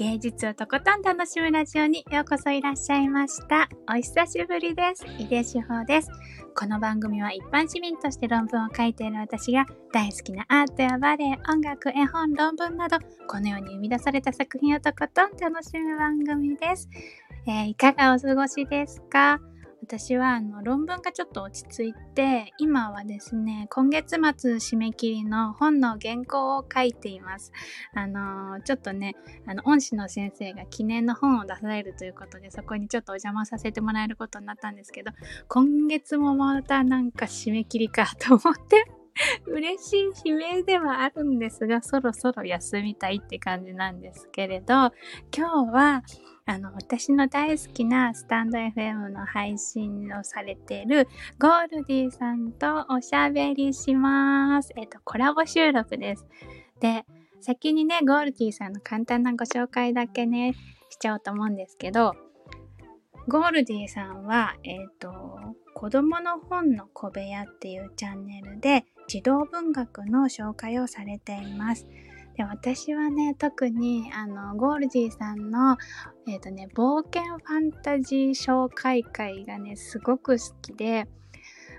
芸術をとことん楽しむラジオにようこそいらっしゃいました。お久しぶりです。井出志保です。この番組は一般市民として論文を書いている私が大好きなアートやバレエ、音楽、絵本、論文などこのように生み出された作品をとことん楽しむ番組です。えー、いかがお過ごしですか？私はあの論文がちょっと落ち着いて今はですね今月末締め切りの本の原稿を書いています。あのちょっとねあの恩師の先生が記念の本を出されるということでそこにちょっとお邪魔させてもらえることになったんですけど今月もまたなんか締め切りかと思って 嬉しい悲鳴ではあるんですが、そろそろ休みたいって感じなんですけれど、今日は、あの、私の大好きなスタンド FM の配信をされているゴールディさんとおしゃべりします。えっと、コラボ収録です。で、先にね、ゴールディさんの簡単なご紹介だけね、しちゃおうと思うんですけど、ゴールディさんは、えっ、ー、と、子供の本の小部屋っていうチャンネルで児童文学の紹介をされています。で私はね特にあのゴールジーさんの、えーとね、冒険ファンタジー紹介会がねすごく好きで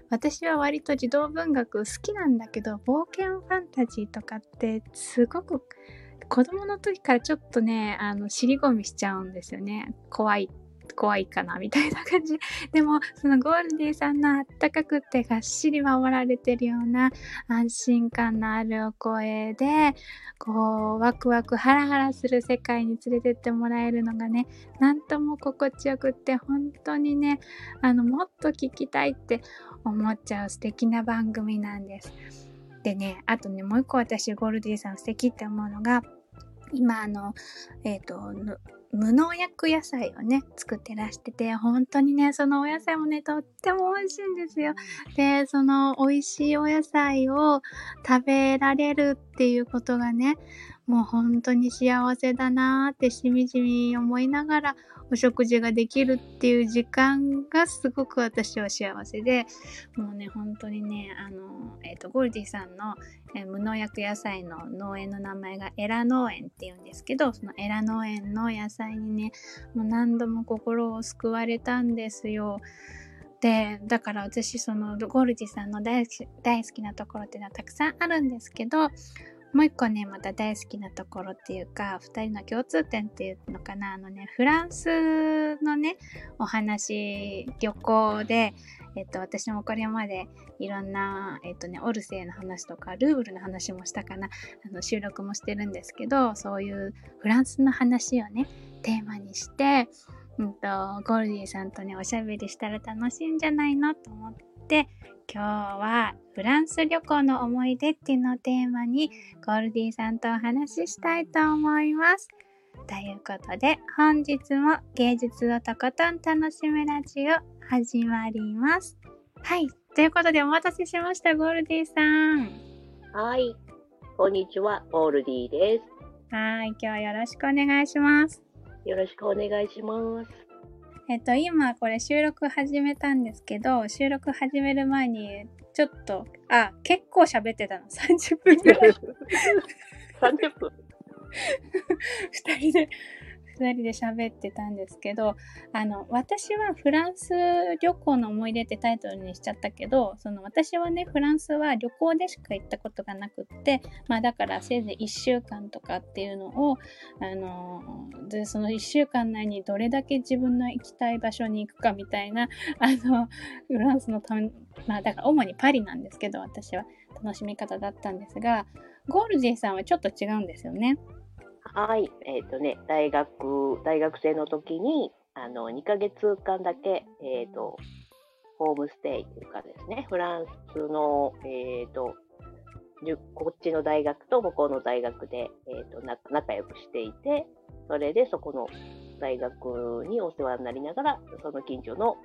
私は割と児童文学好きなんだけど冒険ファンタジーとかってすごく子供の時からちょっとねあの尻込みしちゃうんですよね。怖い怖いかなみたいな感じ。でも、そのゴールディさんのあったかくてがっしり守られてるような安心感のあるお声で、こう、ワクワクハラハラする世界に連れてってもらえるのがね、なんとも心地よくって、本当にね、あの、もっと聞きたいって思っちゃう素敵な番組なんです。でね、あとね、もう一個私ゴールディさん素敵って思うのが、今あの、えっ、ー、と、無農薬野菜をね、作ってらしてて、本当にね、そのお野菜もね、とっても美味しいんですよ。で、その美味しいお野菜を食べられるっていうことがね、もう本当に幸せだなーってしみじみ思いながらお食事ができるっていう時間がすごく私は幸せで、もうね、本当にね、あの、え、ー、と、ゴルディさんの、えー、無農薬野菜の農園の名前がエラ農園っていうんですけど、そのエラ農園の野菜にね、もう何度も心を救われたんですよ。で、だから私、そのゴルディさんの大好きなところっていうのはたくさんあるんですけど、もう一個ね、また大好きなところっていうか、二人の共通点っていうのかな、あのね、フランスのね、お話、旅行で、えっと、私もこれまでいろんな、えっとね、オルセーの話とか、ルーブルの話もしたかな、あの収録もしてるんですけど、そういうフランスの話をね、テーマにして、うんと、ゴールディさんとね、おしゃべりしたら楽しいんじゃないの？と思って、今日はフランス旅行の思い出っていうのをテーマにゴールディさんとお話ししたいと思います。ということで本日も芸術をとことん楽しむラジオ始まります。はい。ということでお待たせしました、ゴールディさん。はい。こんにちは、ゴールディです。はい。今日はよろしくお願いします。よろしくお願いします。えっと、今これ収録始めたんですけど、収録始める前に、ちょっと、あ、結構喋ってたの。30分ぐらい。30分 二人で2人で喋ってたんですけどあの私はフランス旅行の思い出ってタイトルにしちゃったけどその私はねフランスは旅行でしか行ったことがなくってまあだからせいぜい1週間とかっていうのをあのでその1週間内にどれだけ自分の行きたい場所に行くかみたいな あのフランスのためまあだから主にパリなんですけど私は楽しみ方だったんですがゴールジェさんはちょっと違うんですよね。はい。えっ、ー、とね、大学、大学生の時に、あの、2ヶ月間だけ、えっ、ー、と、ホームステイというかですね、フランスの、えっ、ー、と、こっちの大学と向こうの大学で、えっ、と、仲良くしていて、それでそこの大学にお世話になりながら、その近所の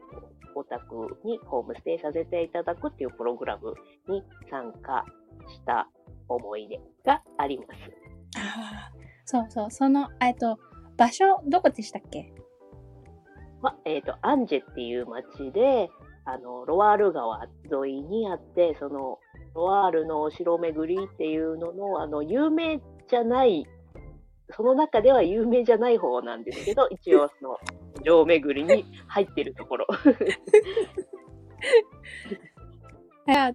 お宅にホームステイさせていただくっていうプログラムに参加した思い出があります。そうそう、その、えっと、場所、どこでしたっけ？ま、えっ、ー、と、アンジェっていう町で、あの、ロワール川沿いにあって、その、ロワールのお城巡りっていうのの、あの、有名じゃないその中では有名じゃない方なんですけど、一応その、城巡りに入ってるところ。あ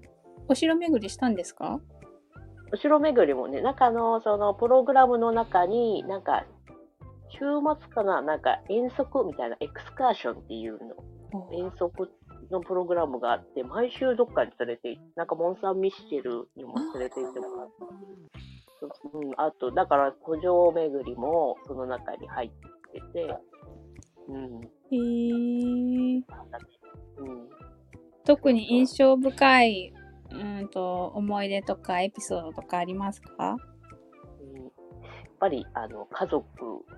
お城巡りしたんですか？お城巡りもね、中の、その、プログラムの中に、なんか、週末かな、なんか遠足みたいなエクスカーションっていうの、遠足のプログラムがあって、毎週どっかに連れて行って、なんかモン・サン・ミッシェルにも連れて行ってもらった。うん、あと、だから、古城巡りもその中に入ってて、うん。へー。うん、特に印象深い、うんと、思い出とかエピソードとかありますか、うん、やっぱり、あの、家族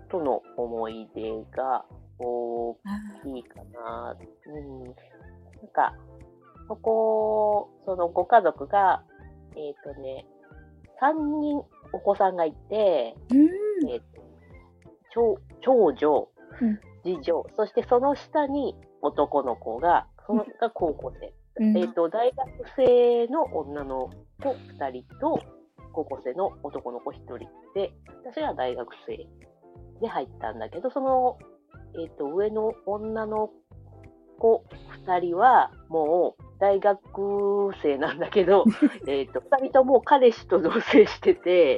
との思い出が大きいかな。うん。なんか、そこ、そのご家族が、えっ、ー、とね、3人お子さんがいて、うん、えー長長女、次女、そしてその下に男の子が、そのが高校生。うん、えと、大学生の女の子2人と、高校生の男の子1人で、私は大学生で入ったんだけど、その、えっ、ー、と、上の女の子2人は、もう、大学生なんだけど、えっと、二人とも彼氏と同棲してて、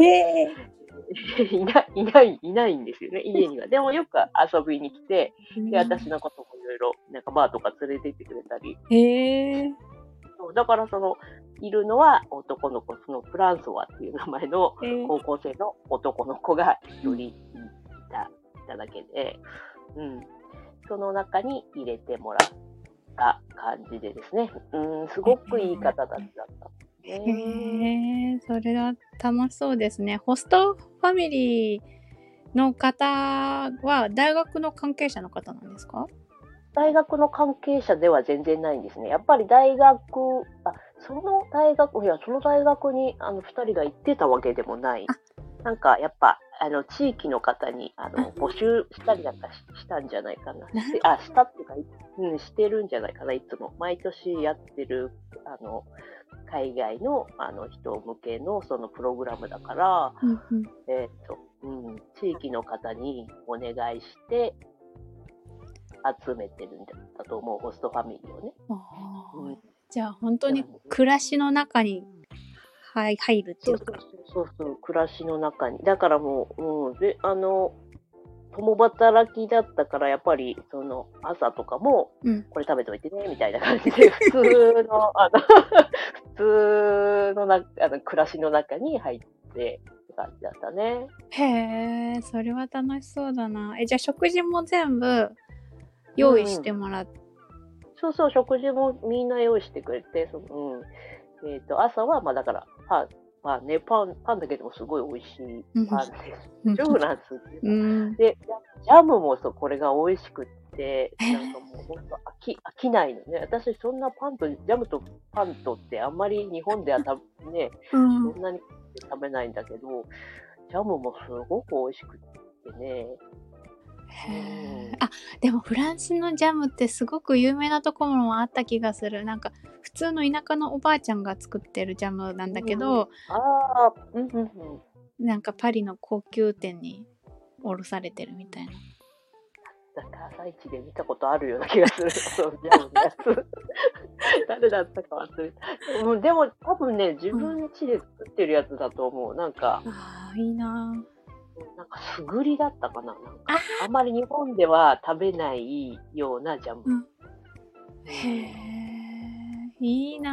いない、いない、いないんですよね、家には。でもよく遊びに来て、で、私のこともいろいろ、なんかバーとか連れて行ってくれたり。へそうだからその、いるのは男の子、そのフランソワっていう名前の高校生の男の子が一人いた、いただけで、うん。その中に入れてもらった感じでですね、うん、すごくいい方たちだった。へえそれは楽しそうですね。ホストファミリーの方は大学の関係者の方なんですか？大学の関係者では全然ないんですね。やっぱり大学、あ、その大学、いや、その大学にあの2人が行ってたわけでもない。なんかやっぱあの地域の方にあの募集したりなんかしたんじゃないかな。あ、したっていうか、うん、してるんじゃないかな、いつも。毎年やってる、あの、海外のあの人向けのそのプログラムだから、えっ、と、うん、地域の方にお願いして集めてるんだと思う、ホストファミリーをね。うん、じゃあ本当に暮らしの中にはい、入るっていうか。そうそう暮らしの中に。だからもう、うん、で、あの、共働きだったから、やっぱり、その、朝とかも、これ食べといてね、みたいな感じで、普通の、あの、普通のな、あの、暮らしの中に入って、って感じだったね。へえ、それは楽しそうだな。え、じゃあ食事も全部用意してもらって、うん、そうそう、食事もみんな用意してくれて、その、うん。えっ、ー、と、朝は、まあだから、パン、まあね、パン、パンだけでもすごい美味しいパンです。フランスっていうか。で、ジャムもそう、これが美味しくって、なんかもう本当飽き、飽きないのね。私そんなパンと、ジャムとパンとってあんまり日本ではたね、そんなに食べないんだけど、ジャムもすごく美味しくってね、あでもフランスのジャムってすごく有名なところもあった気がする。なんか普通の田舎のおばあちゃんが作ってるジャムなんだけど、うん、あうんうんうん。なんかパリの高級店に卸されてるみたいな。なんか朝一で見たことあるような気がする。そうジャムのやつ。誰だったか忘れた。でも多分ね自分家で作ってるやつだと思う、うん、なんかああいいななんかすぐりだったかな？なんかあ。まり日本では食べないようなジャム。うん、へえ、いいな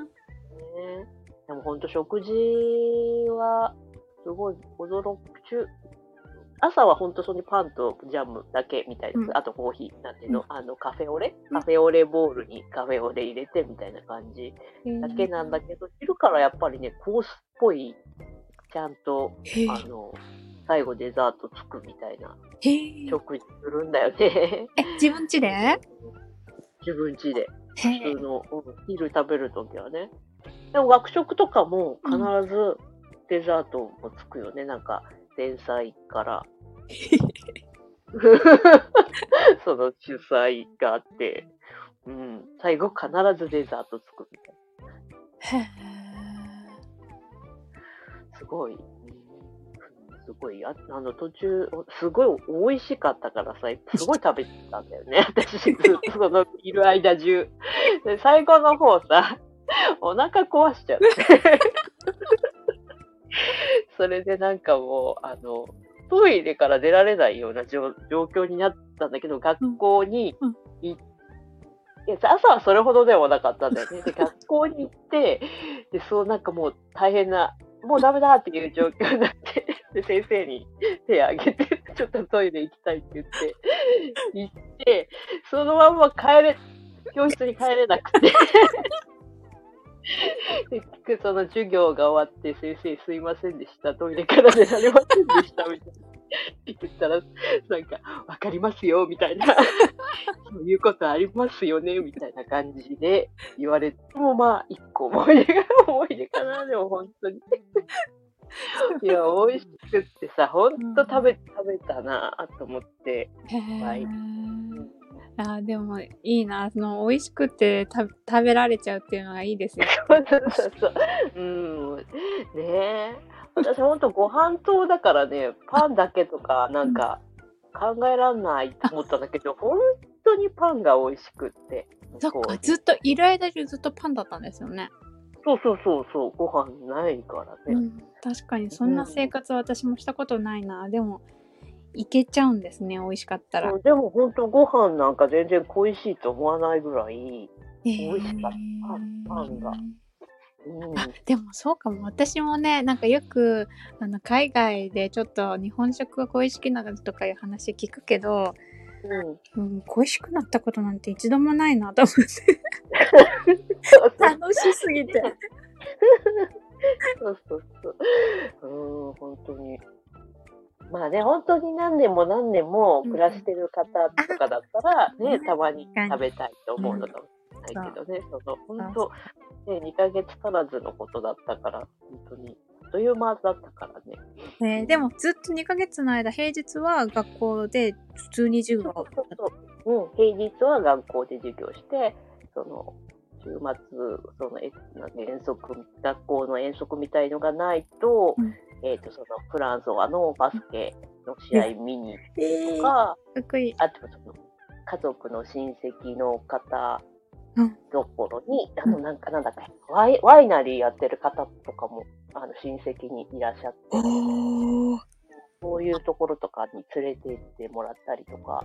ぁ、ね。でも本当食事はすごい驚く。朝は本当そのパンとジャムだけみたいです。うん、あとコーヒーなんていうの、うん、あのカフェオレ、カフェオレボールにカフェオレ入れてみたいな感じだけなんだけど、昼からやっぱりね、コースっぽいちゃんと、あの、最後デザートつくみたいな食事するんだよね。え、自分家で？自分家で。普通の、昼食べるときはね。でも学食とかも必ずデザートもつくよね。うん、なんか、前菜から。その主催があって、うん、最後必ずデザートつくみたいな。すごい、すごい、ああの途中、すごい美味しかったからさ、すごい食べてたんだよね。私、ずっとその、いる間中。で、最後の方さ、お腹壊しちゃって。それでなんかもう、あの、トイレから出られないような状状況になったんだけど、学校にうん行って、朝はそれほどでもなかったんだよね。で、学校に行って、で、そうなんかもう大変な、もうダメだっていう状況になって、で、先生に手を挙げて、ちょっとトイレ行きたいって言って、行って、そのまま帰れ、教室に帰れなくて、結局その授業が終わって、先生すいませんでした、トイレから出られませんでした、みたいな。言ったら、なんか、わかりますよ、みたいな。そういうことありますよね、みたいな感じで言われても、まあ、一個思い出が、思い出かな、でも本当に。いや、美味しくってさ、ほんと食べ、食べたなと思って。へはいーあーでもいいなその美味しくてた食べられちゃうっていうのがいいですよ。そうそうそう。うん。ねえ。私ほんとご飯糖だからね、パンだけとかなんか考えらんないと思ったんだけど、本当にパンが美味しくって。そっかずっといる間中ずっとパンだったんですよね。そうそうそうそう、ご飯ないからね。うん、確かにそんな生活は私もしたことないな。でもいけちゃうんですね美味しかったら。でも本当ご飯なんか全然恋しいと思わないぐらい、美味しかったパンがうん、あでもそうかも私もねなんかよくあの海外でちょっと日本食が恋しくなるとかいう話聞くけど、うん。うん、恋しくなったことなんて一度もないなと思って楽しすぎて。そうそうそう。うん、本当に。まあね、本当に何年も何年も暮らしてる方とかだったら、ね、うんたまに食べたいと思うのかもしれないけどね、その、本当、ね、2ヶ月足らずのことだったから、本当に、あっという間だったからね。ねでもずっと2ヶ月の間平日は学校で普通に授業そうそうそう。うん、平日は学校で授業して、その、週末、その、遠足、学校の遠足みたいのがないと、うんえっ、と、その、フランソワのバスケの試合見にえとか、かっこいい。あと、その、家族の親戚の方うん。ところに、あの、なんか、なんだっけ、ワイワイナリーやってる方とかも、あの、親戚にいらっしゃって、そういうところとかに連れて行ってもらったりとか、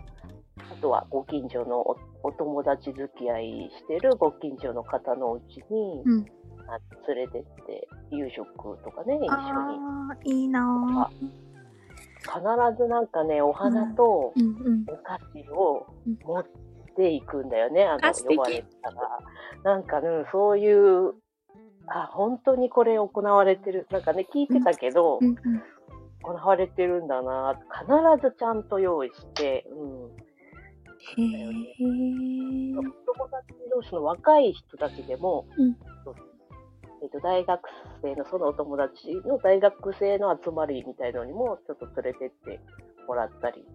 あとはご近所のおお友達付き合いしてるご近所の方のうちに、うん。あ連れてって夕食とかね、一緒に。いいな必ずなんかね、お花と。お菓子をうん。持っていくんだよね、あの、あ素敵呼ばれたら。なんかね、そういう、あ、本当にこれ行われてる。なんかね、聞いてたけど、うんうん行われてるんだな、必ずちゃんと用意して、うん。へー友達同士の若い人たちでも、うんえっと大学生のそのお友達の大学生の集まりみたいのにもちょっと連れてってもらったり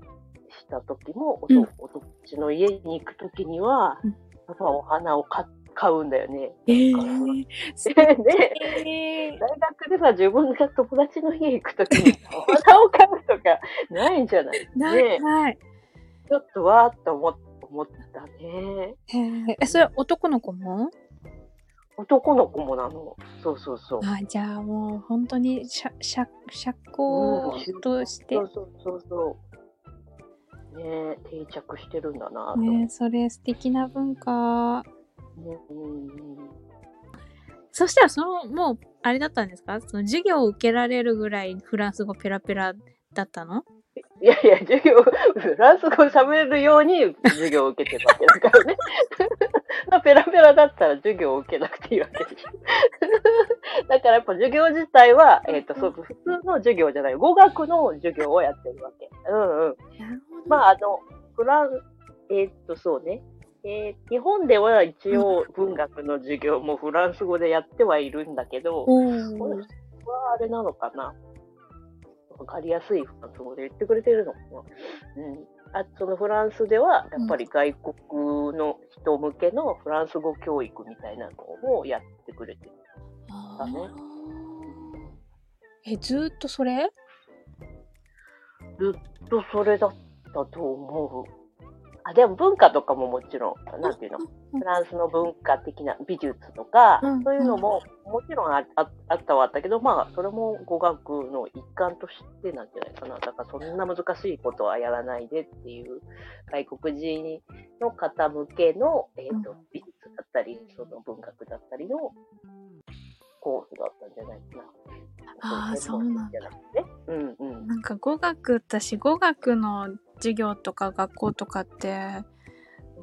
した時も、おとうんお友達の家に行く時には、うんやっぱお花を買買うんだよね。えー 大学でさ、自分が友達の家行く時にお花を買うとかないんじゃない？ないねない。ちょっとわーっと思っ思ったね。へーえ、それ男の子も？男の子もなの。そうそうそう。あ、じゃあもう本当に社、社、社交としてそ、うそうそうそう。ねえ定着してるんだな。ね、それ素敵な文化。ねうんそしたらその、もう、あれだったんですか？その授業を受けられるぐらいフランス語ペラペラだったの？いやいや、授業、フランス語喋れるように授業を受けてるわけだからね。まあペラペラだったら授業を受けなくていいわけでしょ。だからやっぱ授業自体は、えっ、と、そう、普通の授業じゃない、語学の授業をやってるわけ。うんうん。まあ、あの、フラン、えーっと、そうね。えー日本では一応文学の授業もフランス語でやってはいるんだけど、おこれーはあれなのかな。わかりやすいフランス語で言ってくれてるのかな。うん。あそのフランスでは、やっぱり外国の人向けのフランス語教育みたいなのもやってくれてる。あだねー。え、ずーっとそれ？ずっとそれだったと思う。あ、でも文化とかももちろん、なんていうの、フランスの文化的な美術とか、うんそういうのももちろんあああったはあったけど、まあ、それも語学の一環としてなんじゃないかな。だからそんな難しいことはやらないでっていう、外国人の方向けの、えーとう美術だったり、その文学だったりのコースだったんじゃないかな。あーそうなくてね。うんうん。なんか語学私語学の授業とか学校とかって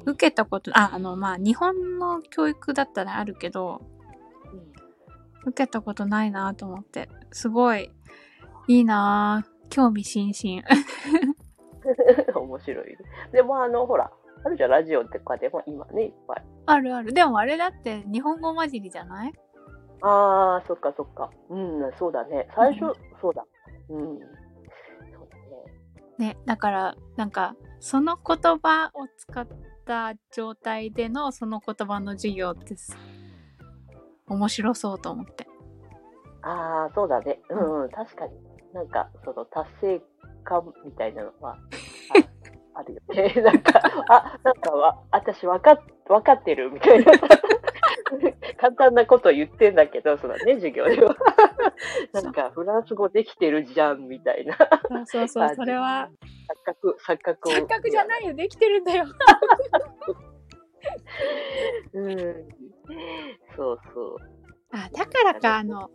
受けたことああのまあ日本の教育だったらあるけど受けたことないなと思ってすごいいいなぁ興味津々 面白い。でもあの、ほら、あるじゃん、ラジオとかでも今ね、いっぱい。あるあるでもあれだって日本語混じりじゃない？ああ、そっかそっか。うん、そうだね。最初、うんそうだ。うん。そうだね。ねだからなんかその言葉を使った状態でのその言葉の授業ってす面白そうと思ってああ、そうだね。うん、うん、確かに。なんか、その達成感みたいなのは、ああるよね。なんか、あ、なんかわ、私わかっ、わかってるみたいな。簡単なこと言ってんだけど、そうだね、授業では。なんか、フランス語できてるじゃん、みたいな。そうそうそうそれは錯覚、錯覚を。錯覚じゃないよできてるんだよ うん。そうそう。あだからかあの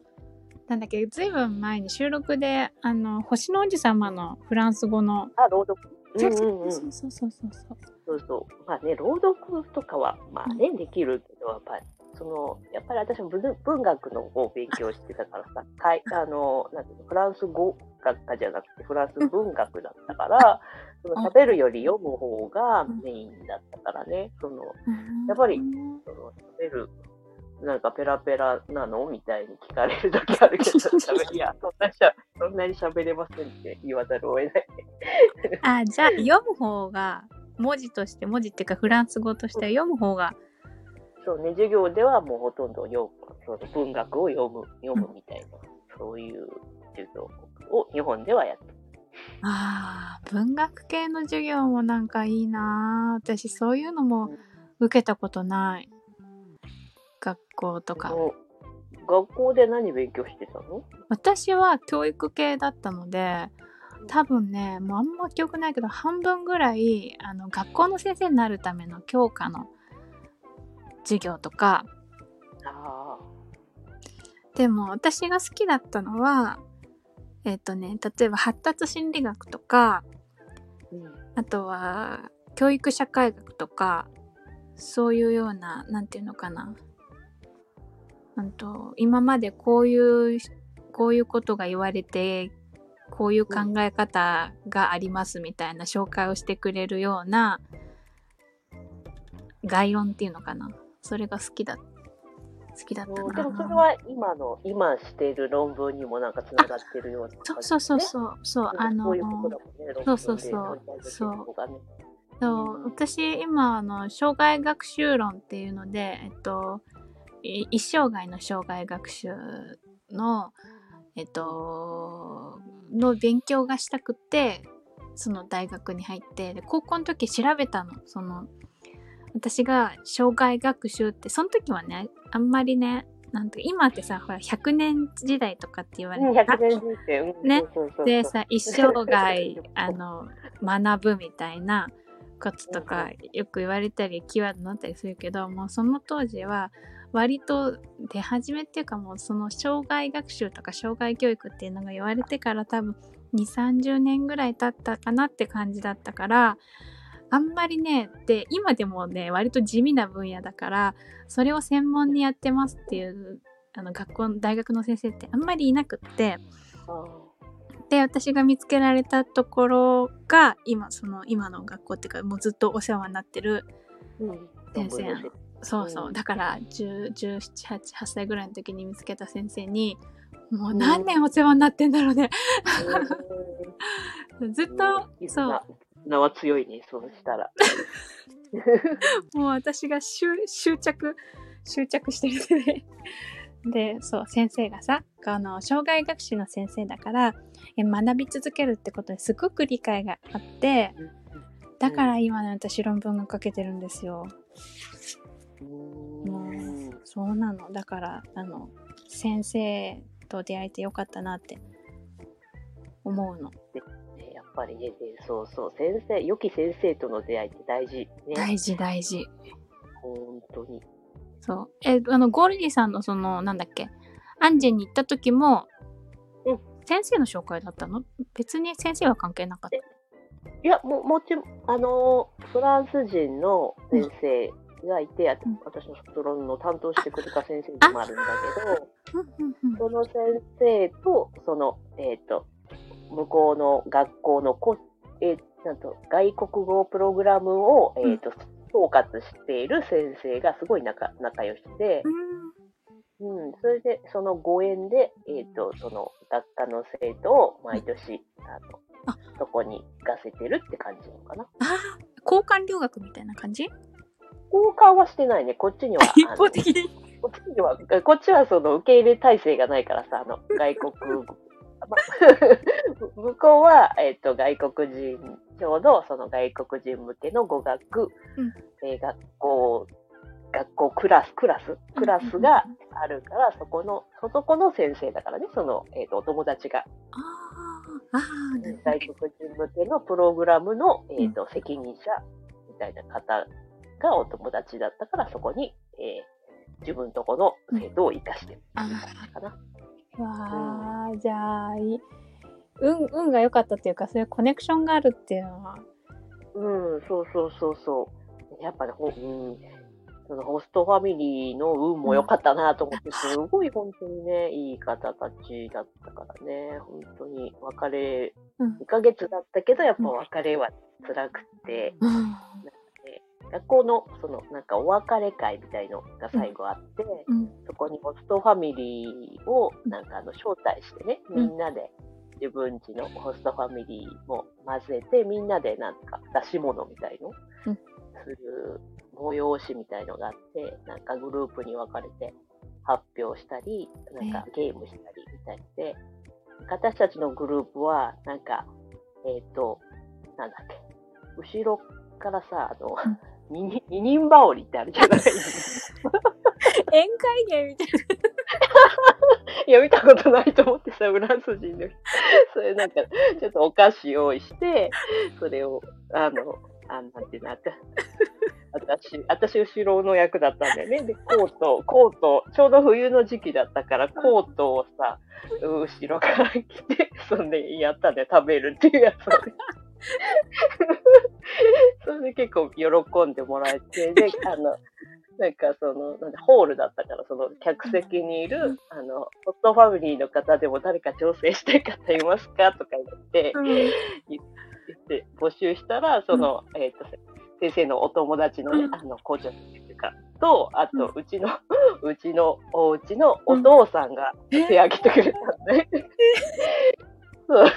なんだっけずいぶん前に収録であの星の王子様のフランス語のあ、朗読。そう。そうそうそうそうそうそうそう。まあね、朗読とかは、まあね、できるけど、やっぱり、その、やっぱり私も文文学の方を勉強してたからさ、かいあの、なんていうの、フランス語学科じゃなくて、フランス文学だったから、その食べるより読む方がメインだったからね、その、やっぱりうん。その食べる、なんかペラペラなのみたいに聞かれる時あるけど、いや、そんなしゃ、そんなに喋れませんって言わざるを得ない。あじゃあ読む方が文字として文字っていうかフランス語としては読む方がそうね、授業ではもうほとんど読む、その文学を読む、読むみたいな、そういう授業を日本ではやってる。あー文学系の授業もなんかいいなぁ私そういうのも受けたことない。学校とか。学校で何勉強してたの？私は教育系だったので多分ねもうあんま記憶ないけど半分ぐらいあの学校の先生になるための教科の授業とか。あでも私が好きだったのはえっ、とね例えば発達心理学とかあ、うん。あとは教育社会学とかそういうようななんていうのかな。うんと今までこういうこういうことが言われてこういう考え方がありますみたいな紹介をしてくれるような概論っていうのかなそれが好きだ。好きだったな。でもそれは今の、今している論文にもなんかつながってるような感じ、そうそうそうう。そう。そうああのそういうことだもんね、そうそうそう論文で取り上げてるとこがねそう。私今あの障害学習論っていうので、えっと、い一生涯の障害学習の、えっと、の勉強がしたくてその大学に入ってで高校の時調べたの。その私が障害学習ってその時はねあんまりねなんて今ってさほら100年時代とかって言われうん、て、100年人生。うんねでさ一生涯あの学ぶみたいなこととかよく言われたりキーワードになったりするけどもうその当時は割と出始めっていうかもうその障害学習とか障害教育っていうのが言われてから多分2 3 0年ぐらい経ったかなって感じだったからあんまりねで今でもね割と地味な分野だからそれを専門にやってますっていうあの学校大学の先生ってあんまりいなくって。あで私が見つけられたところが今その今の学校っていうかもうずっとお世話になってる先生やのそうそう、うん。だから1788歳ぐらいの時に見つけた先生にもう何年お世話になってんだろうね、ずっとうん。そう。な名は強いね、そうしたら。もう私が執執着執着してるねでそう先生がさあの障害学習の先生だからえ学び続けるってことにすごく理解があってだから今ね私論文が書けてるんですよ。もうそうなのだからあの先生と出会えてよかったなって思うの。ねやっぱりね、でそうそう、先生、良き先生との出会いって大事。ね。大事大事。本当に。そう。え、あの、ゴールディさんのその、なんだっけ、アンジェに行った時も、うん先生の紹介だったの？別に先生は関係なかった。いや、ももちろん、あのー、フランス人の先生がいて、あうん私の卒論の担当してくれた先生でもあるんだけど、その先生と、その、えっ、と、向こうの学校のこ、えーなんと、外国語プログラムを、えっ、と、統括している先生がすごい仲仲良しで、うん、それで、そのご縁で、えっ、と、その学科の生徒を毎年、あの、あそこに行かせてるって感じなのかな。ああ、交換留学みたいな感じ？交換はしてないね。こっちには。一方的に。こっちには、こっちはその受け入れ体制がないからさ、あの、外国、ま 向こうは、えっ、と、外国人、ちょうどその外国人向けの語学、うん。えー学校、学校クラス、クラス、クラスがあるから、そこの、そこの先生だからね、その、えっ、と、お友達が、ああ、外国人向けのプログラムの、えっ、と、責任者みたいな方がお友達だったから、そこに、えー自分とこの生徒を生かしてるあかな。あ、わあ、じゃあ、い運、運が良かったっていうか、そういうコネクションがあるっていうのは、うん、そうそうそうそう。やっぱね、ほうん、そのホストファミリーの運も良かったなと思って、すごい本当にね、いい方たちだったからね、本当に。別れ、うん2ヶ月だったけど、やっぱ別れは辛くて、うん、学校のそのなんかお別れ会みたいのが最後あって、うん、そこにホストファミリーをなんかあの招待してね、みんなで自分家のホストファミリーも混ぜて、みんなでなんか出し物みたいのうん。する催しみたいのがあって、なんかグループに分かれて発表したり、なんかゲームしたりみたいで、私たちのグループはなんか、えっ、と、なんだっけ、後ろからさ、あの、二人羽織ってあるじゃない宴会芸みたいいや、見たことないと思ってさ、フランス人の人。それなんか、ちょっとお菓子用意して、それを、あの、あなんていうの、あた私、私、後ろの役だったんだよね。で、コート、コート、ちょうど冬の時期だったから、コートをさ、後ろから着て、そんでやったんだよ、食べるっていうやつ。それで結構喜んでもらえて、で、あの、なんかその、なんだホールだったから、その客席にいる、あの、ホストファミリーの方でも誰か調整したい方いますかとか言って、な。言って募集したら、その、えっ、と、先生のお友達のね、うん。あの、校長先生かと、あと、うちの、うちの お家のお父さんがえ？手挙げてくれたんで、そう。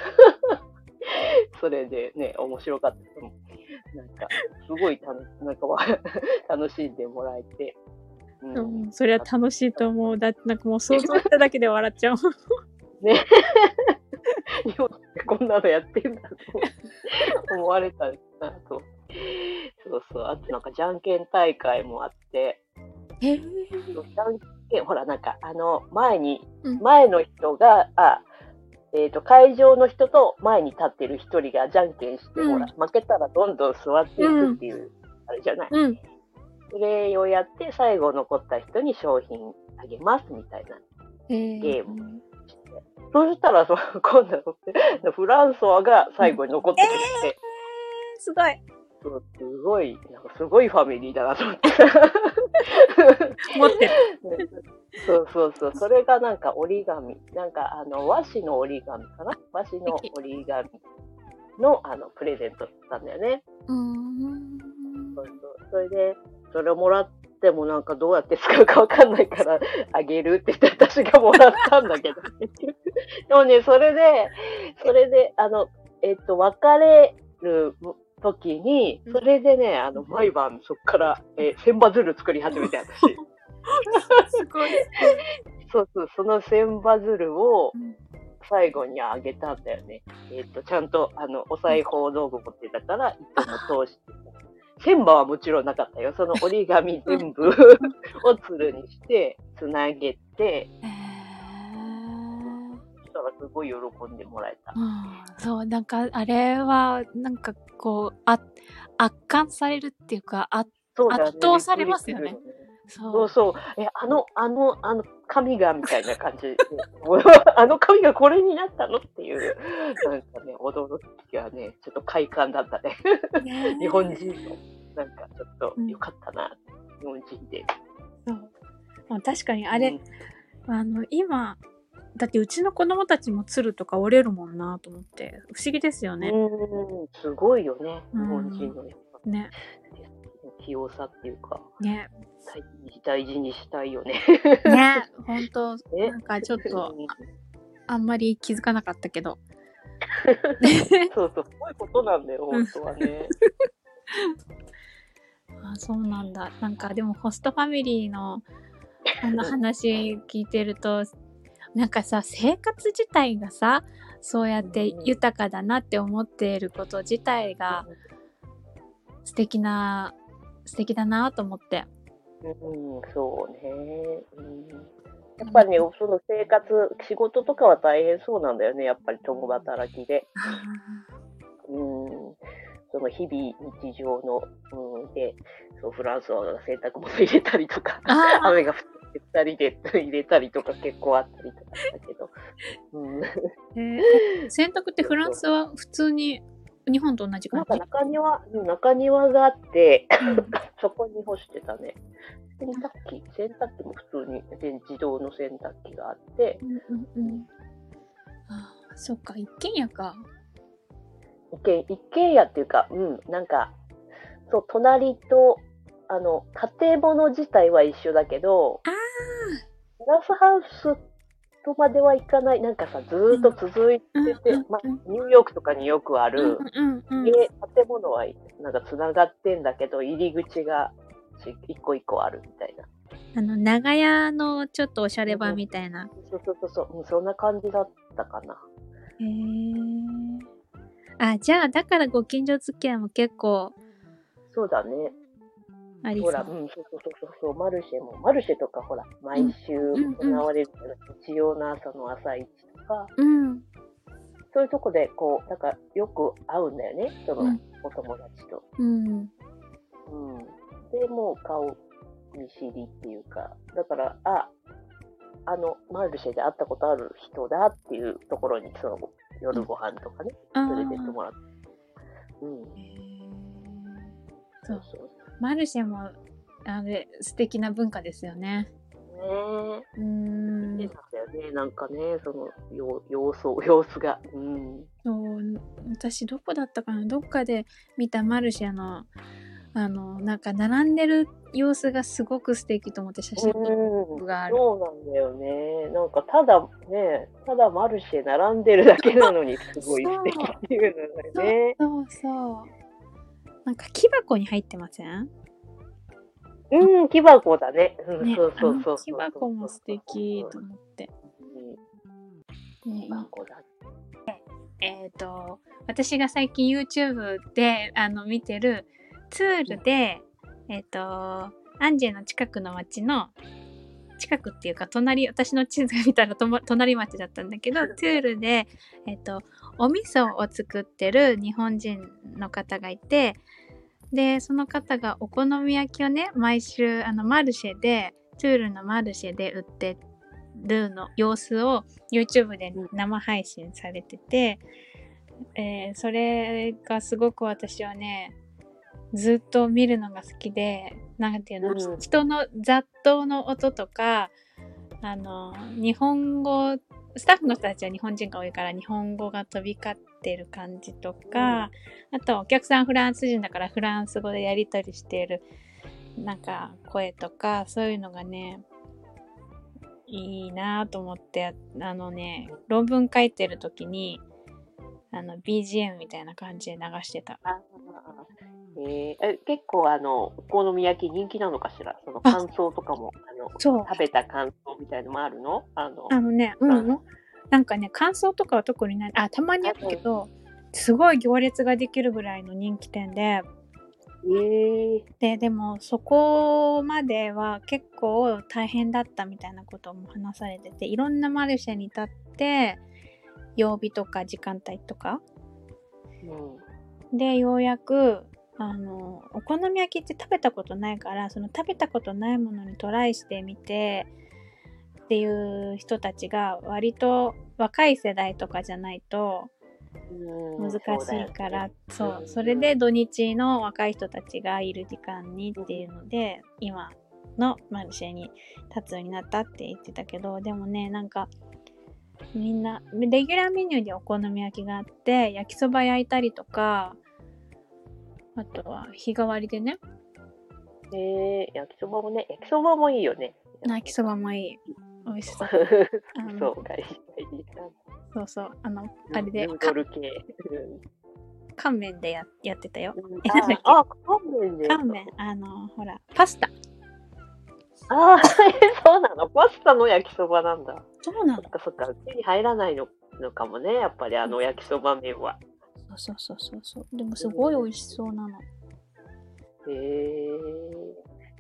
それでね、面白かった。なんか、すごい楽なんかわ 楽しんでもらえて。うんうん、それは楽しいと思う。だってなんかもう想像しただけで笑っちゃう。ね。日本でこんなのやってんだと思われたなと。そうそう。あとなんかじゃんけん大会もあって、えー、じゃんけん、ほらなんかあの前に、うん前の人が、あ、えっ、と、会場の人と前に立ってる一人がじゃんけんして、うんほら、負けたらどんどん座っていくっていう、あれじゃない？うん。それをやって、最後残った人に商品あげますみたいな。えー、ゲームそしたら、その今度、フランソワが最後に残ってくれて、すごい。すごい、なんかすごいファミリーだなと思って。持ってる。そうそうそう。それがなんか折り紙。なんかあの和紙の折り紙かな？和紙の折り紙のあのプレゼントだったんだよね。うーん。そうそう。それで、それをもらってもなんかどうやって使うかわかんないからあげるって言って私がもらったんだけど。でもね、それで、それで、あの、えっと、別れる時に、それでね、あの、毎晩そっから、えー千羽鶴作り始めて、私。すごい。そうそう、その千バズルをうん最後にあげたんだよね。えっ、と、ちゃんと、あの、お裁縫道具持ってたから、糸も通してた。千羽はもちろんなかったよ。その折り紙全部 をつるにして、つなげて、したらすごい喜んでもらえた。うん、そうなんかあれはなんかこうあ圧巻されるっていうかあそうね。圧倒されますよねそうそう。え、あの、あの、あの、紙が、みたいな感じで。あの紙がこれになったのっていう、なんかね、驚きがね、ちょっと快感だったね。ね日本人の、なんかちょっとうんよかったな、日本人で。そうまあ確かにあれ、うんあの今だってうちの子供たちも鶴とか折れるもんなと思って不思議ですよね。うん、すごいよね、日うん本人のね器用さっていうか、ね大事にしたいよね。ね 本当ねなんかちょっとうん あんまり気づかなかったけど。そうそう、すごいことなんだよ、本当はね。あそうなんだ。なんかでもホストファミリーのあの話聞いてるとなんかさ生活自体がさそうやって豊かだなって思っていること自体が素敵な素敵だなと思って。うん、そうね。うん、やっぱりね、その生活、仕事とかは大変そうなんだよね、やっぱり共働きで。うん、その日々、日常の、うん、で、そうフランスは洗濯物入れたりとか、雨が降って二人で入れたりとか結構あったりとかしたけど。うん、えー洗濯ってフランスは普通に日本と同じなんか感じ中庭、うん中庭があって、うんそこに干してたね。洗濯機、洗濯機も普通に全自動の洗濯機があって、うんうんうんあーそっか一軒家か。一軒一軒家っていうか、うん、なんか、そう、隣と、あの、建物自体は一緒だけど、あグラスハウスとまではいかない、なんかさ、ずーっと続いてて、うんうんまあうん、ニューヨークとかによくあある、家、建物はなんか繋がってんだけど、入り口がし一個一個あるみたいな。あの長屋のちょっとおしゃれ版みたいな。そうそうそうそう、うんそんな感じだったかな。へえ。あじゃあだからご近所付き合いも結構そうだね。ありそう。ほら、うん、そうそうそうそう、マルシェも、マルシェとかほら、毎週うん行われる日曜の朝の朝市とか、うん。そういうとこで、こう、なんかよく会うんだよね、そのうん。お友達と。うん。うん。で、もう顔見知りっていうか、だから、あ、あの、マルシェで会ったことある人だっていうところに、その、夜ご飯とかね、あ連れてってもらって。うん。そうそうマルシェもあれ素敵な文化ですよね。そう。ねうーんえ。なんだよね、なんかね、その、様様子、様子が。うん。そう私どこだったかな？どっかで見たマルシェのあのなんか並んでる様子がすごく素敵と思って写真がある。そうなんだよね。なんか、ただね、ただマルシェ並んでるだけなのに、すごい素敵っていうのがね。そうそう。なんか木箱に入ってません？うん、木箱だね。うん、ねそうそうそうそう。木箱も素敵と思って。木箱だ。えっ、と私が最近 YouTube であの見てるツールで、えっ、とアンジェの近くの町の近くっていうか隣私の地図が見たらとも隣町だったんだけどツールで、えっとお味噌を作ってる日本人の方がいてでその方がお好み焼きをね毎週あのマルシェでツールのマルシェで売ってるの様子を YouTube で生配信されてて、えーそれがすごく私はねずっと見るのが好きでなんていうの、うん。人の雑踏の音とかあの日本語スタッフの人たちは日本人が多いから日本語が飛び交ってる感じとか、あとお客さんフランス人だからフランス語でやり取りしているなんか声とかそういうのがねいいなと思ってあのね論文書いてる時にあの BGM みたいな感じで流してた。あえー。え結構あの、お好み焼き人気なのかしら？そのあ感想とかも、あの、そう。食べた感想みたいのもあるの？あの、あのね、うん、うん。なんかね、感想とかは特にない。あ、たまにあるけど、すごい行列ができるぐらいの人気店で、えー、で、でもそこまでは結構大変だったみたいなことも話されてて、いろんなマルシェに立って、曜日とか時間帯とか、うん。で、ようやく、あの、お好み焼きって食べたことないから、その食べたことないものにトライしてみて、っていう人たちが割と若い世代とかじゃないとうん。難しいから、そう,、うん。それで土日の若い人たちがいる時間にっていうので、今のマルシェに立つようになったって言ってたけど、でもね、なんか、みんな、レギュラーメニューでお好み焼きがあって、焼きそば焼いたりとか、あとは日替わりでね、えー、焼きそばもね、焼きそばもいいよね。焼きそばもいい。美味しそう。そう、い。そうそう。あの、あれで。乾麺でややってたよ。うんあ乾麺で。乾麺、あの、ほら、パスタ。ああ、そうなの？パスタの焼きそばなんだ。そうなのそっかそっか。手に入らないののかもね。やっぱりあの焼きそば麺は。そうそうそうそう。でもすごい美味しそうなの。へえ。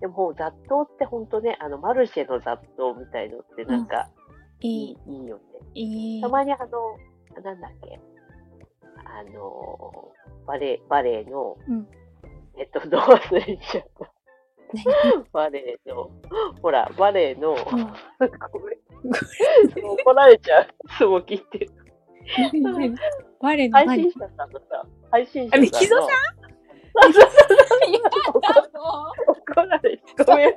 でも雑踏ってほんとね、あのマルシェの雑踏みたいのってなんかいい,、いい、いいよね。いい。たまにあの、なんだっけ、あの、バレエ、バレエの、うんえっと、どう忘れちゃった。何バレエの、ほら、バレエの、うんごめん怒られちゃう。いつも聞いてる。我の配何信者さんのさ、配信者さんの。あミキゾさん？怒られちゃう。ごめん。